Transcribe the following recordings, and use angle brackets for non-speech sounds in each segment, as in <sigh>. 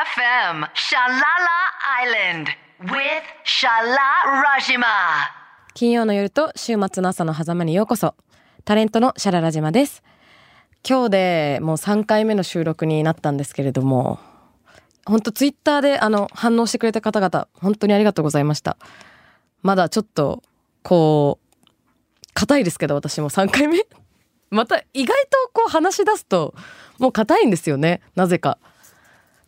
FM Shalala Island with Shala Rajima. 金曜の夜と週末の朝の狭間にようこそ。タレントのシャララ島です。今日でもう3回目の収録になったんですけれども本当ツイッターであの反応してくれた方々本当にありがとうございました。まだちょっとこう硬いですけど私も3回目。また意外とこう話し出すともう硬いんですよね。なぜか。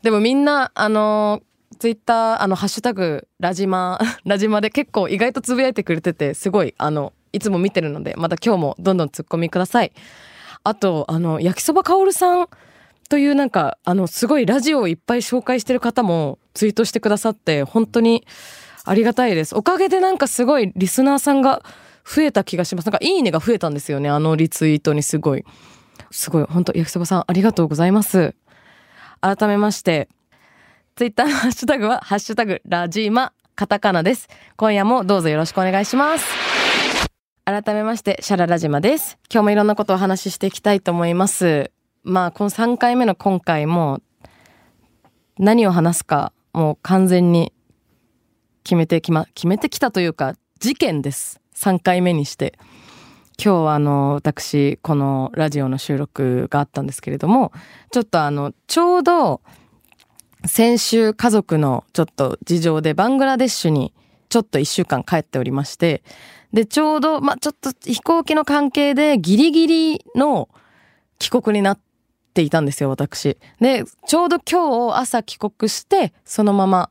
でもみんなあのツイッターあのハッシュタグラジマ <laughs> ラジマで結構意外とつぶやいてくれててすごいあのいつも見てるのでまた今日もどんどんツッコミください。あとあの焼きそばかおるさんというなんかあのすごいラジオをいっぱい紹介してる方もツイートしてくださって本当にありがたいです。おかげでなんかすごいリスナーさんが増えた気がします。なんかいいねが増えたんですよねあのリツイートにすごい。すごい本当焼きそばさんありがとうございます。改めましてツイッターの <laughs> ハッシュタグはハッシュタグラジーマカタカナです。今夜もどうぞよろしくお願いします。改めましてシャララジマです。今日もいろんなことをお話ししていきたいと思います。まあこの3回目の今回も何を話すかもう完全に決めてきま決めてきたというか事件です。3回目にして。今日はあの私このラジオの収録があったんですけれどもちょっとあのちょうど先週家族のちょっと事情でバングラデシュにちょっと1週間帰っておりましてでちょうどまあちょっと飛行機の関係でギリギリの帰国になっていたんですよ私。でちょうど今日朝帰国してそのまま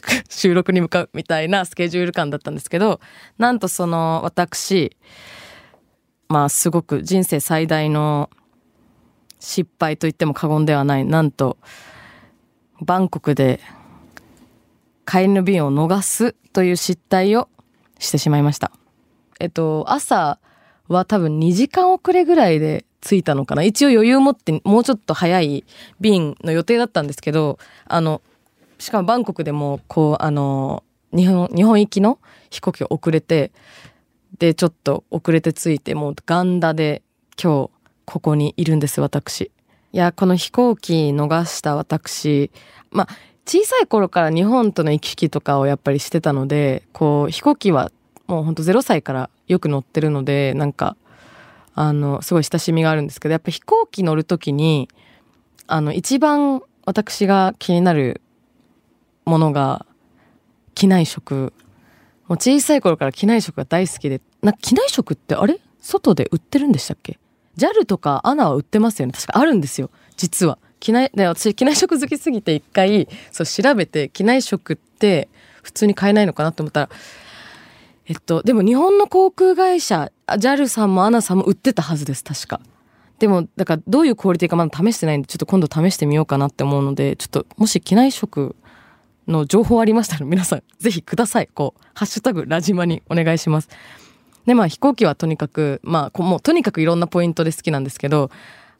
<laughs> 収録に向かうみたいなスケジュール感だったんですけどなんとその私まあすごく人生最大の失敗と言っても過言ではないなんとバンコクで帰りの便を逃すという失態をしてしまいました。えっと朝は多分2時間遅れぐらいで着いたのかな。一応余裕持ってもうちょっと早い便の予定だったんですけどあのしかもバンコクでもこうあの日本日本行きの飛行機が遅れてでちょっと遅れて着いてもうガンダで今日ここにいるんです私。いやこの飛行機逃した私まあ小さい頃から日本との行き来とかをやっぱりしてたのでこう飛行機はもうほんと0歳からよく乗ってるのでなんかあのすごい親しみがあるんですけどやっぱ飛行機乗る時にあの一番私が気になるものが機内食。もう小さい頃から機内食が大好きで。な機内食ってあれ？外で売ってるんでしたっけ？JAL とか ANA は売ってますよね。確かあるんですよ。実は。機内で私機内食好きすぎて一回そう調べて機内食って普通に買えないのかなと思ったらえっとでも日本の航空会社 JAL さんも ANA さんも売ってたはずです。確か。でもだからどういうクオリティかまだ試してないんでちょっと今度試してみようかなって思うのでちょっともし機内食の情報ありましたら皆さんぜひください。こうハッシュタグラジマにお願いします。でまあ飛行機はとにかくまあもうとにかくいろんなポイントで好きなんですけど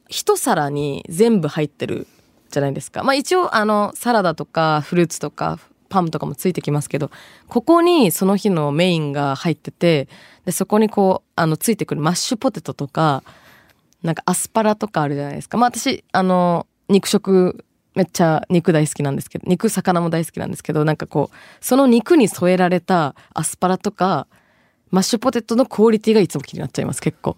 一皿に全部入ってるじゃないですか。まあ一応あのサラダとかフルーツとかパンとかもついてきますけどここにその日のメインが入っててでそこにこうあのついてくるマッシュポテトとかなんかアスパラとかあるじゃないですか。まあ私あの肉食めっちゃ肉大好きなんですけど肉魚も大好きなんですけどなんかこうその肉に添えられたアスパラとかマッシュポテトのクオリティがいつも気になっちゃいます結構。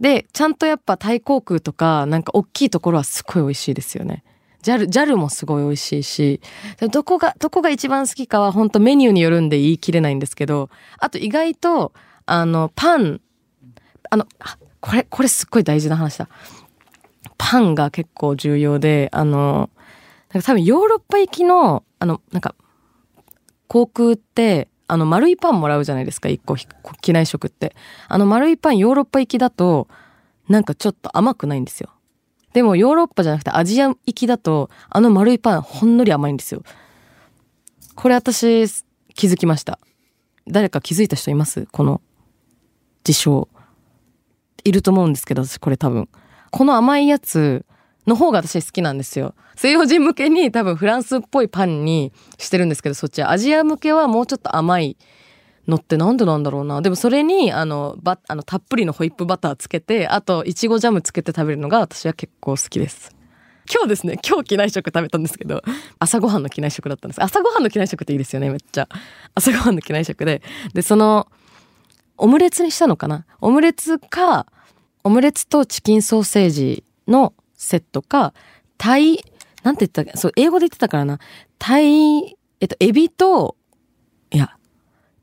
でちゃんとやっぱタイ航空とかなんか大きいところはすごい美味しいですよね。JAL, JAL もすごい美味しいしどこがどこが一番好きかは本当メニューによるんで言い切れないんですけどあと意外とあのパン。あのあこれこれすっごい大事な話だ。パンが結構重要で、あの、なんか多分ヨーロッパ行きの、あの、なんか、航空って、あの、丸いパンもらうじゃないですか、一個、機内食って。あの丸いパンヨーロッパ行きだと、なんかちょっと甘くないんですよ。でもヨーロッパじゃなくてアジア行きだと、あの丸いパンほんのり甘いんですよ。これ私、気づきました。誰か気づいた人います？この事象。いると思うんですけど、私これ多分。この甘いやつの方が私好きなんですよ。西洋人向けに多分フランスっぽいパンにしてるんですけど、そっちアジア向けはもうちょっと甘いのってなんでなんだろうな。でもそれにあのバあのたっぷりのホイップバターつけて、あといちごジャムつけて食べるのが私は結構好きです。今日ですね今日機内食食べたんですけど朝ごはんの機内食だったんです朝ごはんの機内食っていいですよねめっちゃ朝ごはんの機内食ででそのオムレツにしたのかなオムレツかオムレツとチキンソーセージのセットかタイなんて言ったっけそう英語で言ってたからな。タイえっとエビといや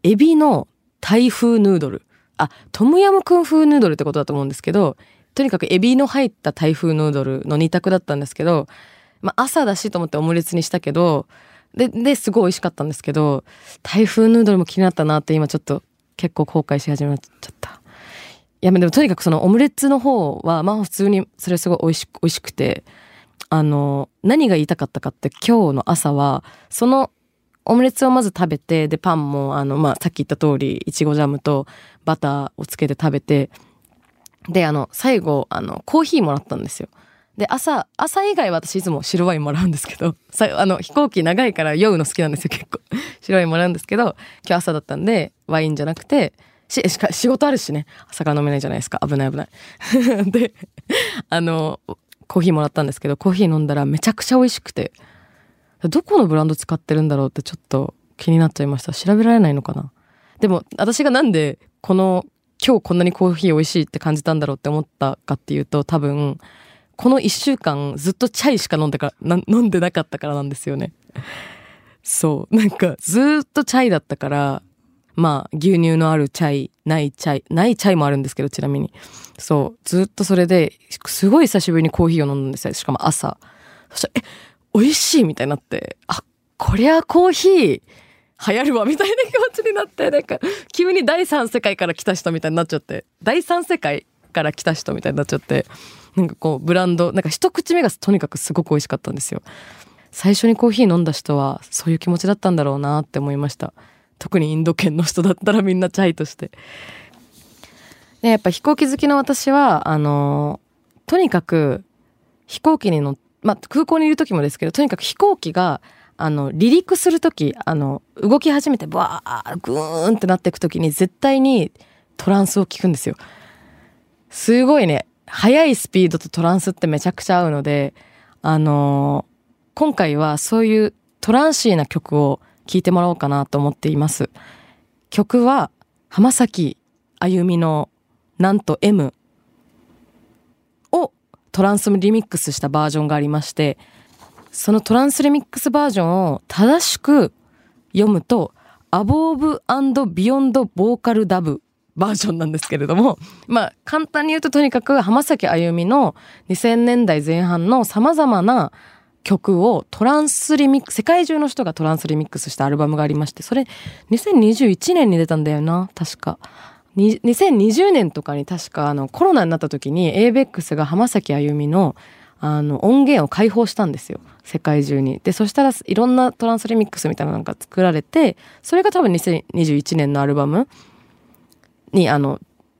エビのタイ風ヌードル。あトムヤムクン風ヌードルってことだと思うんですけどとにかくエビの入ったタイ風ヌードルの2択だったんですけど、まあ、朝だしと思ってオムレツにしたけどでですごい美味しかったんですけどタイ風ヌードルも気になったなって今ちょっと結構後悔し始めちゃった。いやでもとにかくそのオムレツの方はまあ普通にそれすごい美味し美味しくてあの何が言いたかったかって今日の朝はそのオムレツをまず食べてでパンもあの、まあ、さっき言った通りいちごジャムとバターをつけて食べてで、あの、最後、あの、コーヒーもらったんですよ。で、朝、朝以外私いつも白ワインもらうんですけど、<laughs> さあの、飛行機長いから酔うの好きなんですよ、結構。白ワインもらうんですけど、今日朝だったんで、ワインじゃなくて、し、しか、仕事あるしね、朝から飲めないじゃないですか。危ない危ない。<laughs> で、あの、コーヒーもらったんですけど、コーヒー飲んだらめちゃくちゃ美味しくて、どこのブランド使ってるんだろうってちょっと気になっちゃいました。調べられないのかなでも、私がなんでこの今日こんなにコーヒー美味しいって感じたんだろうって思ったかっていうと多分この1週間ずっとチャイしか飲んでから飲んでなかったからなんですよね。そうなんかずっとチャイだったからまあ牛乳のあるチャイないチャイないチャイもあるんですけどちなみに。そう。ずっとそれですごい久しぶりにコーヒーを飲んだんですよ。しかも朝。そしたらえ美味しいみたいになって。あこりゃコーヒー流行るわみたいな気持ちになって。なんか急に第三世界から来た人みたいになっちゃって。第三世界から来た人みたいになっちゃって。なんかこうブランドなんか一口目がとにかくすごく美味しかったんですよ。最初にコーヒー飲んだ人はそういう気持ちだったんだろうなって思いました。特にインド圏の人だったらみんなチャイとしてでやっぱ飛行機好きの私はあのとにかく飛行機に乗っまあ空港にいる時もですけどとにかく飛行機があの離陸する時あの動き始めてバーグーンってなっていく時に絶対にトランスを聞くんですよ。すごいね速いスピードとトランスってめちゃくちゃ合うのであの、今回はそういうトランシーな曲を聴いてもらおうかなと思っています。曲は浜崎あゆみのなんと M をトランスリミックスしたバージョンがありましてそのトランスレミックスバージョンを正しく読むと、アボーブビヨンドボーカルダブバージョンなんですけれども、まあ簡単に言うととにかく浜崎あゆみの2000年代前半の様々な曲をトランスリミックス、世界中の人がトランスリミックスしたアルバムがありまして、それ2021年に出たんだよな、確か。2020年とかに確かあのコロナになった時に ABEX が浜崎あゆみのあの音源を開放したんですよ世界中に。でそしたらいろんなトランスリミックスみたいなのが作られてそれが多分2021年のアルバムにあの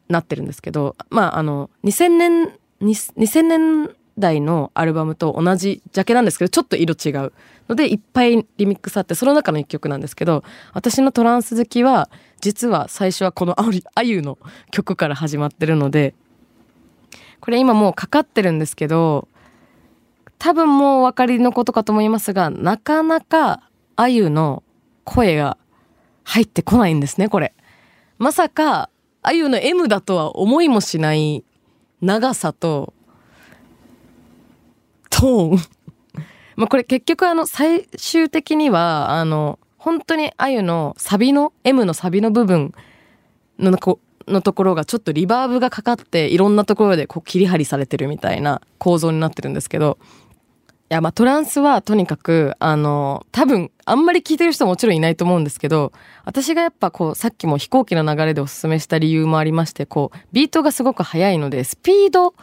なってるんですけどまああの2000年2000年代のアルバムと同じジャケなんですけどちょっと色違うのでいっぱいリミックスあってその中の一曲なんですけど私のトランス好きは実は最初はこのあゆの曲から始まってるのでこれ今もうかかってるんですけど多分もうお分かりのことかと思いますが、なかなかあゆの声が入ってこないんですね、これ。まさか、あゆの M だとは思いもしない長さと、トーン。まあこれ結局あの最終的には、あの、本当にあゆのサビの、M のサビの部分のこのところがちょっとリバーブがかかっていろんなところでこう切り張りされてるみたいな構造になってるんですけどい、や、まあトランスはとにかく、あの、多分、あんまり聞いてる人ももちろんいないと思うんですけど、私がやっぱこう、さっきも飛行機の流れでおすすめした理由もありまして、こう、ビートがすごく速いので、スピード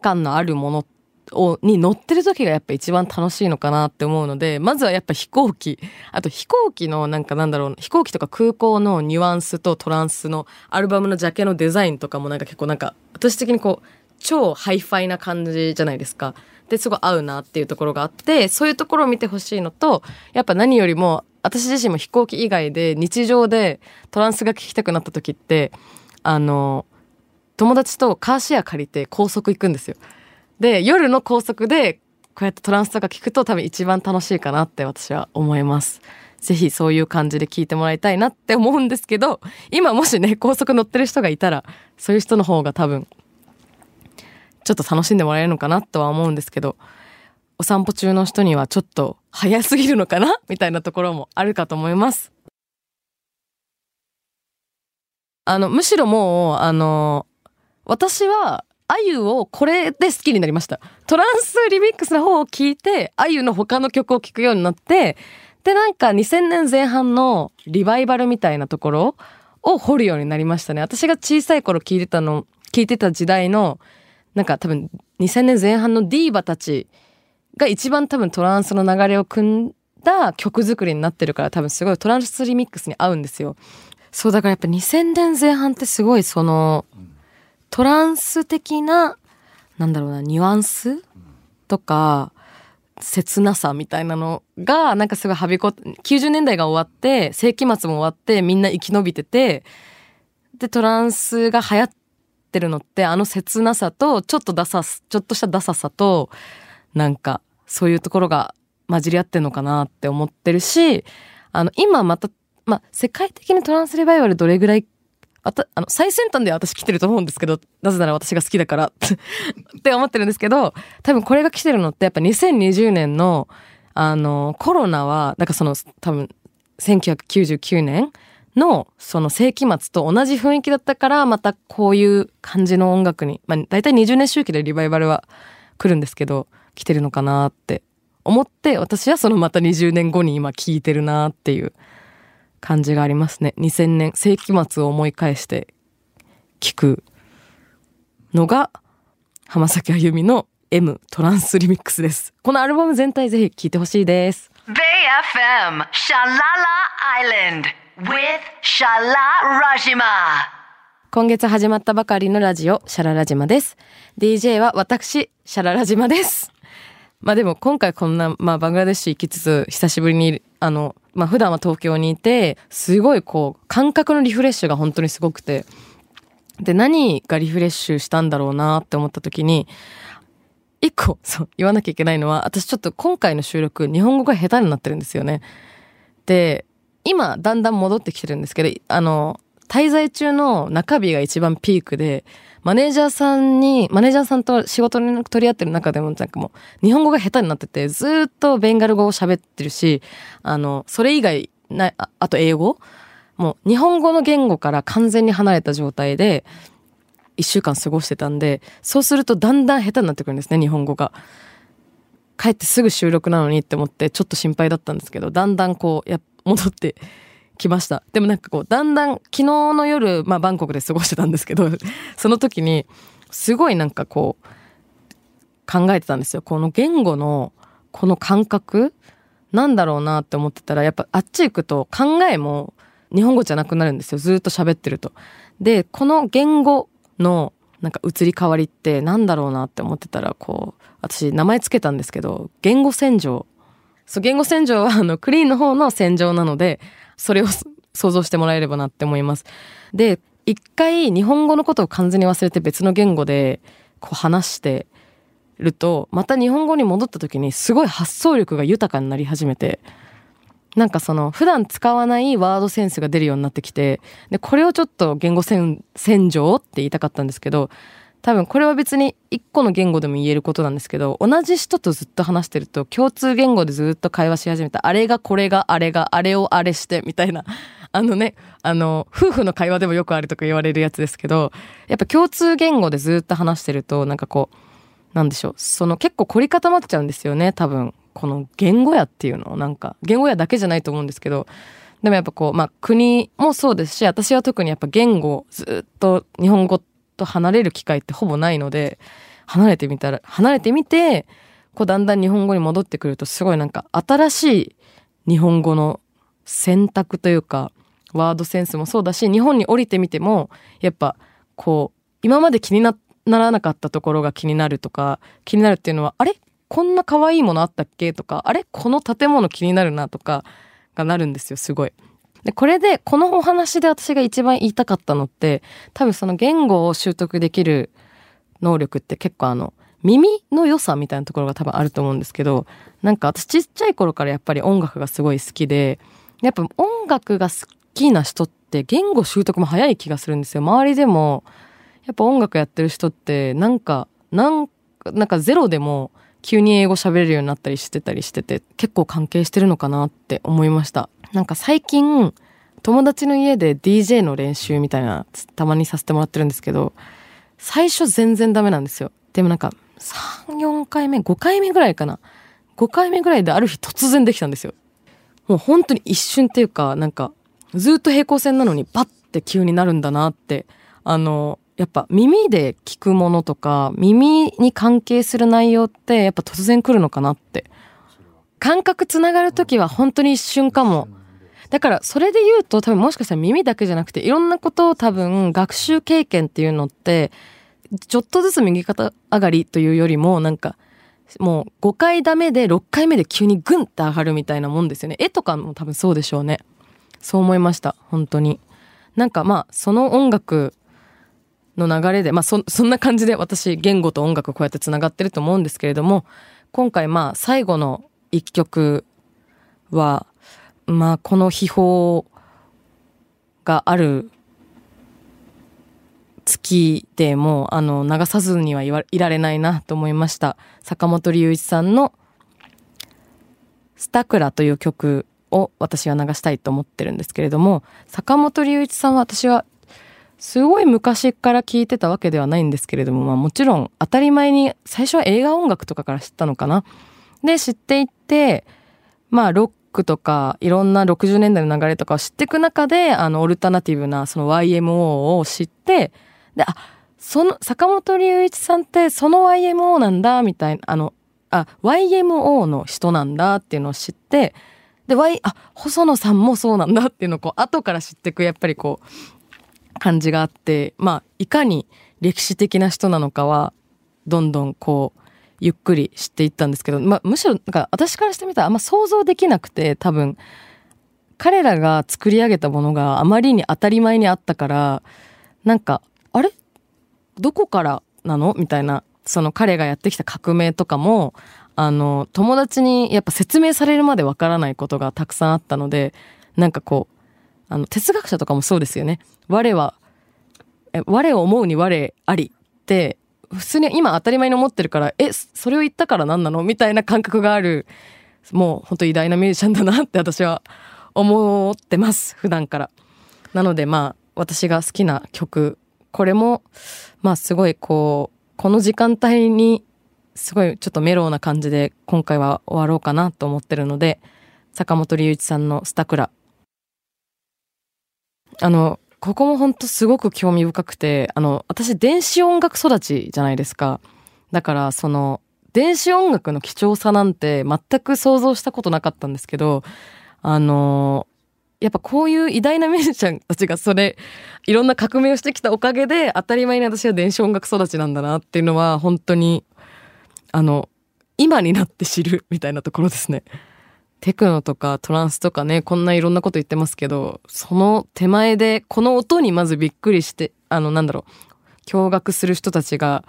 感のあるものっを、に乗ってる時がやっぱ一番楽しいのかなって思うので、まずはやっぱ飛行機、あと飛行機のなんかなんだろう、飛行機とか空港のニュアンスとトランスのアルバムのジャケのデザインとかもなんか結構なんか、私的にこう、超ハイファイな感じじゃないですか。ですごい合うなっていうところがあってそういうところを見てほしいのとやっぱ何よりも私自身も飛行機以外で日常でトランスが聞きたくなった時ってあの友達とカーシェア借りて高速行くんですよ。で夜の高速でこうやってトランスとか聞くと多分一番楽しいかなって私は思います。ぜひそういう感じで聞いてもらいたいなって思うんですけど、今もしね、高速乗ってる人がいたら、そういう人の方が多分、ちょっと楽しんでもらえるのかなとは思うんですけど、お散歩中の人にはちょっと早すぎるのかなみたいなところもあるかと思います。あの、むしろもう、あの、私は、あゆをこれで好きになりました。トランスリミックスの方を聞いて、あゆの他の曲を聴くようになって、で、なんか2000年前半のリバイバルみたいなところを掘るようになりましたね。私が小さい頃聞いてたの、聞いてた時代の、なんか多分2000年前半のディーバたちが一番多分トランスの流れを組んだ曲作りになってるから多分すごいトランスリミックスに合うんですよ。そうだからやっぱ2000年前半ってすごいそのトランス的ななんだろうなニュアンス？とか切なさみたいなのがなんかすごいはびこ90年代が終わって世紀末も終わってみんな生き延びててでトランスが流行ってるのってあの切なさとちょっとダサちょっとしたダサさとなんかそういうところが混じり合ってんのかなって思ってるしあの今またまあ世界的にトランスリバイバルどれぐらいあたあの最先端で私来てると思うんですけどなぜなら私が好きだから <laughs> って思ってるんですけど多分これが来てるのってやっぱ2020年のあのコロナはなんかその多分1999年のその世紀末と同じ雰囲気だったからまたこういう感じの音楽にまあ大体20年周期でリバイバルは来るんですけど来てるのかなって思って私はそのまた20年後に今聴いてるなっていう感じがありますね。2000年、世紀末を思い返して聞くのが、浜崎あゆみの M トランスリミックスです。このアルバム全体ぜひ聴いてほしいです。Bay FM, Shalala Island, with Shala Rajima. 今月始まったばかりのラジオ、シャララ島です。DJ は私、シャララ島です。まあでも今回こんな、まあバングラデシュ行きつつ、久しぶりに、あの、まあ普段は東京にいて、すごいこう、感覚のリフレッシュが本当にすごくて、で、何がリフレッシュしたんだろうなって思った時に、一個、そう、言わなきゃいけないのは、私ちょっと今回の収録、日本語が下手になってるんですよね。で、今、だんだん戻ってきてるんですけど、あの、滞在中の中日が一番ピークで、マネージャーさんに、マネージャーさんと仕事に取り合ってる中でも、なんかもう、日本語が下手になってて、ずっとベンガル語を喋ってるし、あの、それ以外、な、ああと英語？もう、日本語の言語から完全に離れた状態で、一週間過ごしてたんで、そうするとだんだん下手になってくるんですね、日本語が。帰ってすぐ収録なのにって思ってちょっと心配だったんですけど、だんだんこう、や、戻ってきました。でもなんかこう、だんだん昨日の夜、まあバンコクで過ごしてたんですけど、<laughs> その時に、すごいなんかこう、考えてたんですよ。この言語の、この感覚なんだろうなって思ってたら、やっぱあっち行くと考えも日本語じゃなくなるんですよ。ずっと喋ってると。で、この言語のなんか移り変わりってなんだろうなって思ってたら、こう、私名前つけたんですけど、言語洗浄。そう、言語洗浄はあの、クリーンの方の洗浄なので、それを想像してもらえればなって思います。で、一回日本語のことを完全に忘れて別の言語でこう話してると、また日本語に戻った時にすごい発想力が豊かになり始めて、なんかその普段使わないワードセンスが出るようになってきて、で、これをちょっと言語洗洗浄って言いたかったんですけど、多分これは別に一個の言語でも言えることなんですけど、同じ人とずっと話してると共通言語でずっと会話し始めた。あれがこれがあれがあれをあれしてみたいな。あのね、あの、夫婦の会話でもよくあるとか言われるやつですけど、やっぱ共通言語でずっと話してると、なんかこう、なんでしょう。その結構凝り固まっちゃうんですよね、多分。この言語やっていうのなんか、言語やだけじゃないと思うんですけど、でもやっぱこう、まあ国もそうですし、私は特にやっぱ言語ずっと日本語と離れる機会ってほぼないので、離れてみたら、離れてみて、こうだんだん日本語に戻ってくるとすごいなんか新しい日本語の選択というか、ワードセンスもそうだし、日本に降りてみても、やっぱこう、今まで気にならなかったところが気になるとか、気になるっていうのは、あれ？こんな可愛いものあったっけ？とか、あれ？この建物気になるなとかがなるんですよ、すごい。で、これで、このお話で私が一番言いたかったのって、多分その言語を習得できる能力って結構あの、耳の良さみたいなところが多分あると思うんですけど、なんか私ちっちゃい頃からやっぱり音楽がすごい好きで、やっぱ音楽が好きな人って言語習得も早い気がするんですよ。周りでも、やっぱ音楽やってる人ってなんか、なんなんかゼロでも急に英語喋れるようになったりしてたりしてて結構関係してるのかなって思いましたなんか最近友達の家で DJ の練習みたいなたまにさせてもらってるんですけど最初全然ダメなんですよ。でもなんか34回目5回目ぐらいかな。5回目ぐらいである日突然できたんですよ。もう本当に一瞬っていうかなんかずっと平行線なのにバッて急になるんだなってあのやっぱ耳で聞くものとか耳に関係する内容ってやっぱ突然来るのかなって。感覚つながる時は本当に一瞬かも。だからそれで言うと多分もしかしたら耳だけじゃなくていろんなことを多分学習経験っていうのってちょっとずつ右肩上がりというよりもなんかもう5回ダメで6回目で急にグンって上がるみたいなもんですよね。絵とかも多分そうでしょうね。そう思いました。本当に。なんかまあその音楽の流れで、まあそ、んな感じで私、言語と音楽こうやって繋がってると思うんですけれども、今回まあ、最後の一曲は、まあ、この秘宝がある月でも、あの、流さずにはいられないなと思いました。坂本龍一さんの、スタクラという曲を私は流したいと思ってるんですけれども、坂本龍一さんは私はすごい昔から聞いてたわけではないんですけれども、まあもちろん当たり前に最初は映画音楽とかから知ったのかな。で、知っていって、まあロックとかいろんな60年代の流れとかを知っていく中で、あのオルタナティブなその YMO を知って、で、あ、その、坂本龍一さんってその YMO なんだ、みたいな、あの、あ、YMO の人なんだっていうのを知って、で、Y、あ、細野さんもそうなんだっていうのをこう、後から知っていく、やっぱりこう、感じがあって、まあ、いかに歴史的な人なのかは、どんどんこう、ゆっくり知っていったんですけど、まあ、むしろ、なんか私からしてみたらあんま想像できなくて、多分、彼らが作り上げたものがあまりに当たり前にあったから、なんか、あれ？どこからなの？みたいな、その彼がやってきた革命とかも、あの、友達にやっぱ説明されるまでわからないことがたくさんあったので、なんかこう、あの、哲学者とかもそうですよね。我は、我を思うに我ありって、普通に今当たり前に思ってるから、え、それを言ったから何なのみたいな感覚がある、もう本当偉大なミュージシャンだなって私は思ってます。普段から。なのでまあ、私が好きな曲、これも、まあすごいこう、この時間帯に、すごいちょっとメローな感じで今回は終わろうかなと思ってるので、坂本龍一さんのスタクラあの、ここも本当すごく興味深くて、あの、私電子音楽育ちじゃないですか。だからその、電子音楽の貴重さなんて全く想像したことなかったんですけど、あの、やっぱこういう偉大なミュージシャンたちがそれ、いろんな革命をしてきたおかげで当たり前に私は電子音楽育ちなんだなっていうのは本当に、あの、今になって知るみたいなところですね。テクノとかトランスとかね、こんないろんなこと言ってますけど、その手前で、この音にまずびっくりして、あの、なんだろう、驚愕する人たちが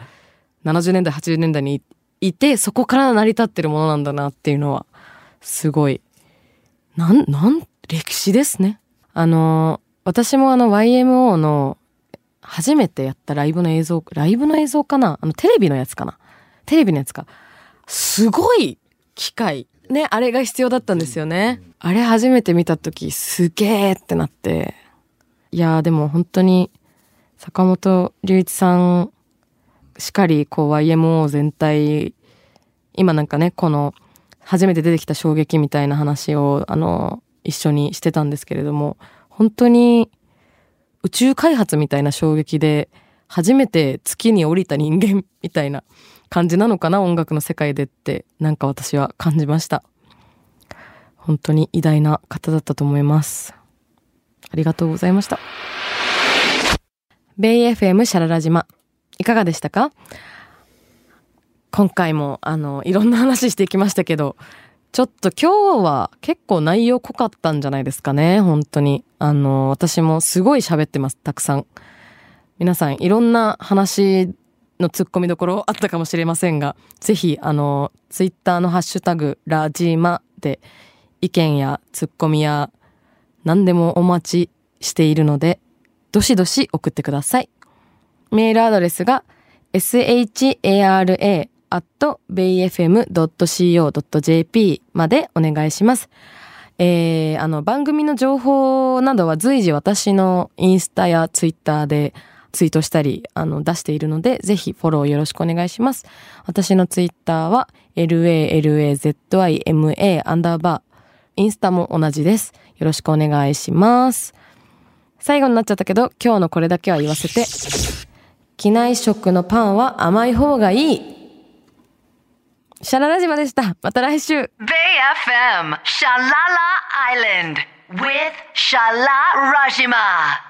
70年代、80年代にいて、そこから成り立ってるものなんだなっていうのは、すごい、なん、なん、歴史ですね。あの、私もあの YMO の初めてやったライブの映像、ライブの映像かな？あのテレビのやつかな？テレビのやつか。すごい機械ね、あれが必要だったんですよね。あれ初めて見た時すげーってなって。いやーでも本当に坂本龍一さんしかりこう YMO 全体、今なんかね、この初めて出てきた衝撃みたいな話をあの一緒にしてたんですけれども、本当に宇宙開発みたいな衝撃で初めて月に降りた人間みたいな感じなのかな音楽の世界でってなんか私は感じました。本当に偉大な方だったと思います。ありがとうございました。ベイ FM シャララ島いかがでしたか？今回もあのいろんな話していきましたけどちょっと今日は結構内容濃かったんじゃないですかね本当に。あの私もすごい喋ってますたくさん。皆さんいろんな話の突っ込みどころあったかもしれませんが、ぜひ、あの、ツイッターのハッシュタグ、ラジーマで、意見や突っ込みや、何でもお待ちしているので、どしどし送ってください。メールアドレスが、shara.bayfm.co.jp までお願いします。えー、あの、番組の情報などは随時私のインスタやツイッターでツイートしたり、あの、出しているので、ぜひフォローよろしくお願いします。私のツイッターは、lalazima アンダーバー。インスタも同じです。よろしくお願いします。最後になっちゃったけど、今日のこれだけは言わせて。機内食のパンは甘い方がいい。シャララ島でした。また来週。Bay FM, Shalala Island, with Shala Rajima.